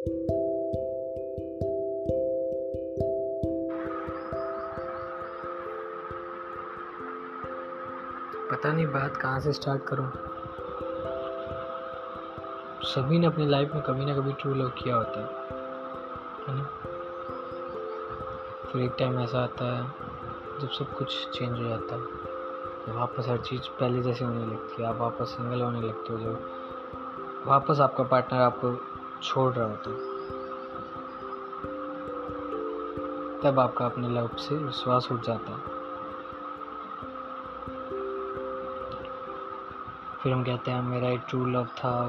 पता नहीं बात कहाँ से स्टार्ट करूँ। सभी ने अपनी लाइफ में कभी ना कभी ट्रू लव किया होता है है ना? फिर एक टाइम ऐसा आता है, जब सब कुछ चेंज हो जाता है। वापस हर चीज़ पहले जैसे होने लगती है, आप वापस सिंगल होने लगते हो, जब वापस आपका पार्टनर आपको छोड़ रहा होता है तब आपका अपने लव से विश्वास उठ जाता। है फिर हम कहते हैं, मेरा एक ट्रू लव था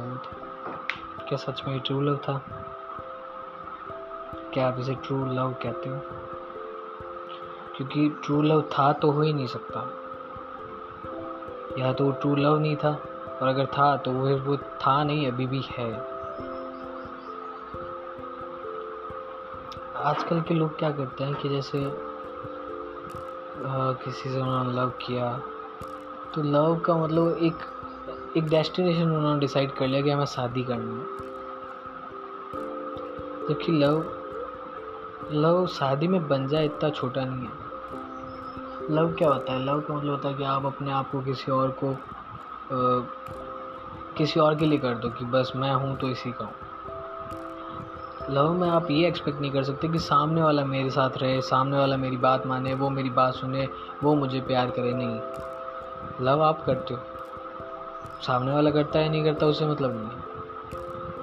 क्या सच में ट्रू लव था? क्या आप इसे ट्रू लव कहते हो? क्योंकि ट्रू लव था तो हो ही नहीं सकता। या तो ट्रू लव नहीं था, और अगर था तो वो वो था नहीं, अभी भी है। आजकल के लोग क्या करते हैं कि जैसे आ, किसी से उन्होंने लव किया तो लव का मतलब एक एक डेस्टिनेशन उन्होंने डिसाइड कर लिया कि हमें शादी करनी है। जबकि लव लव शादी में बन जाए इतना छोटा नहीं है। लव क्या होता है? लव का मतलब होता है कि आप अपने आप को किसी और को आ, किसी और के लिए कर दो कि बस मैं हूँ तो इसी का हूँ। लव में आप ये एक्सपेक्ट नहीं कर सकते कि सामने वाला मेरे साथ रहे, सामने वाला मेरी बात माने, वो मेरी बात सुने, वो मुझे प्यार करे। नहीं। लव आप करते हो। सामने वाला करता है, नहीं करता, उसे मतलब नहीं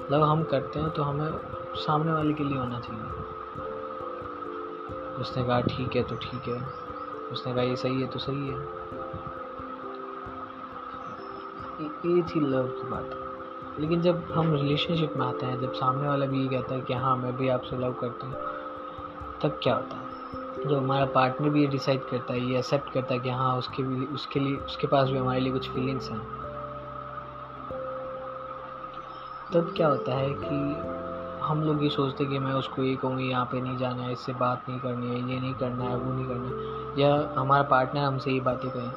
मतलब हम करते हैं तो हमें सामने वाले के लिए होना चाहिए। उसने कहा, ठीक है तो ठीक है। उसने कहा, ये सही है तो सही है। ये थी लव की बात। लेकिन जब हम रिलेशनशिप में आते हैं, जब सामने वाला भी ये कहता है कि हाँ मैं भी आपसे लव करता हूँ, तब क्या होता है? जब हमारा पार्टनर भी ये डिसाइड करता है, ये एक्सेप्ट करता है कि हाँ उसके भी, उसके लिए, उसके पास भी हमारे लिए कुछ फीलिंग्स हैं। तब क्या होता है कि हम लोग ये सोचते कि मैं उसको ये कहूँगी, यहाँ पे नहीं जाना है, इससे बात नहीं करनी है, ये नहीं करना है, वो नहीं करना है। या हमारा पार्टनर हमसे ये बातें कहें।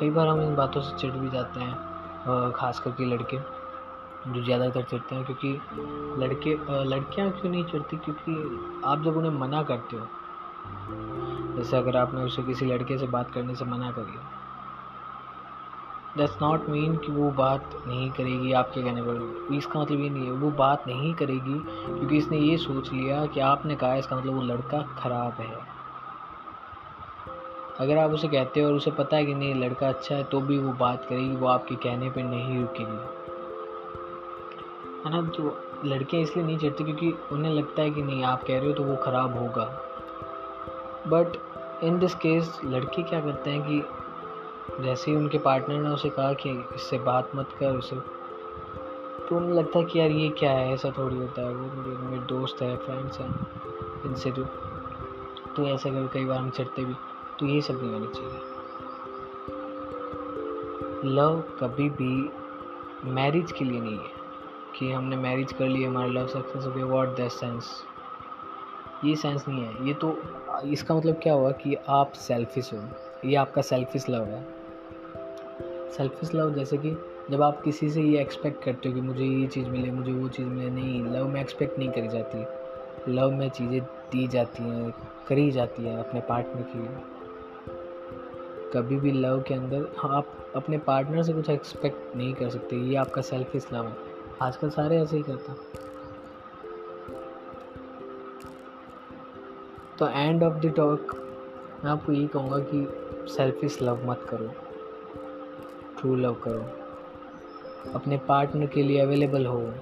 कई बार हम इन बातों से चिढ़ भी जाते हैं। ख़ास करके लड़के, जो ज़्यादातर चिढ़ते हैं, क्योंकि लड़के लड़कियाँ क्यों नहीं चिढ़ती? क्योंकि आप जब उन्हें मना करते हो, जैसे अगर आपने उसे किसी लड़के से बात करने से मना करी दैट्स नॉट मीन कि वो बात नहीं करेगी आपके कहने पर। इसका मतलब ये नहीं है, वो बात नहीं करेगी, क्योंकि इसने ये सोच लिया कि आपने कहा, इसका मतलब वो लड़का ख़राब है। अगर आप उसे कहते हो और उसे पता है कि नहीं, लड़का अच्छा है तो भी वो बात करेगी, वो आपके कहने पर नहीं रुकेगी। है ना? तो लड़कियाँ इसलिए नहीं चढ़ती क्योंकि उन्हें लगता है कि नहीं, आप कह रहे हो तो वो ख़राब होगा। बट इन दिस केस लड़के क्या करते हैं कि जैसे ही उनके पार्टनर ने उसे कहा कि इससे बात मत कर उसे तो उन्हें लगता है कि यार ये क्या है, ऐसा थोड़ी होता है, वो मेरे दोस्त है फ्रेंड्स हैं, इनसे तो तो ऐसा कर, कई बार हम चढ़ते भी। तो ये सब नहीं होना चाहिए। लव कभी भी मैरिज के लिए नहीं है। कि हमने मैरिज कर ली, हमारा लव सक्सेस हो गया वॉट सेंस ये सेंस नहीं है। ये तो इसका मतलब क्या हुआ कि आप सेल्फिश हो। ये आपका सेल्फिश लव है। सेल्फिश लव जैसे कि जब आप किसी से ये एक्सपेक्ट करते हो कि मुझे ये चीज़ मिले, मुझे वो चीज़ मिले, नहीं लव में एक्सपेक्ट नहीं करी जाती। लव में चीज़ें दी जाती हैं, करी जाती हैं अपने पार्टनर के लिए। कभी भी लव के अंदर आप अपने पार्टनर से कुछ एक्सपेक्ट नहीं कर सकते। ये आपका सेल्फिश लव है। आजकल सारे ऐसे ही करते हैं। तो एंड ऑफ़ द टॉक मैं आपको यही कहूँगा कि सेल्फिश लव मत करो। ट्रू लव करो। अपने पार्टनर के लिए अवेलेबल हो।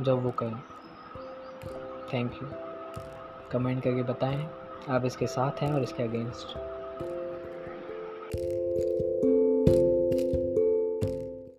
जब वो कहें। थैंक यू कमेंट करके बताएँ। आप इसके साथ हैं और इसके अगेंस्ट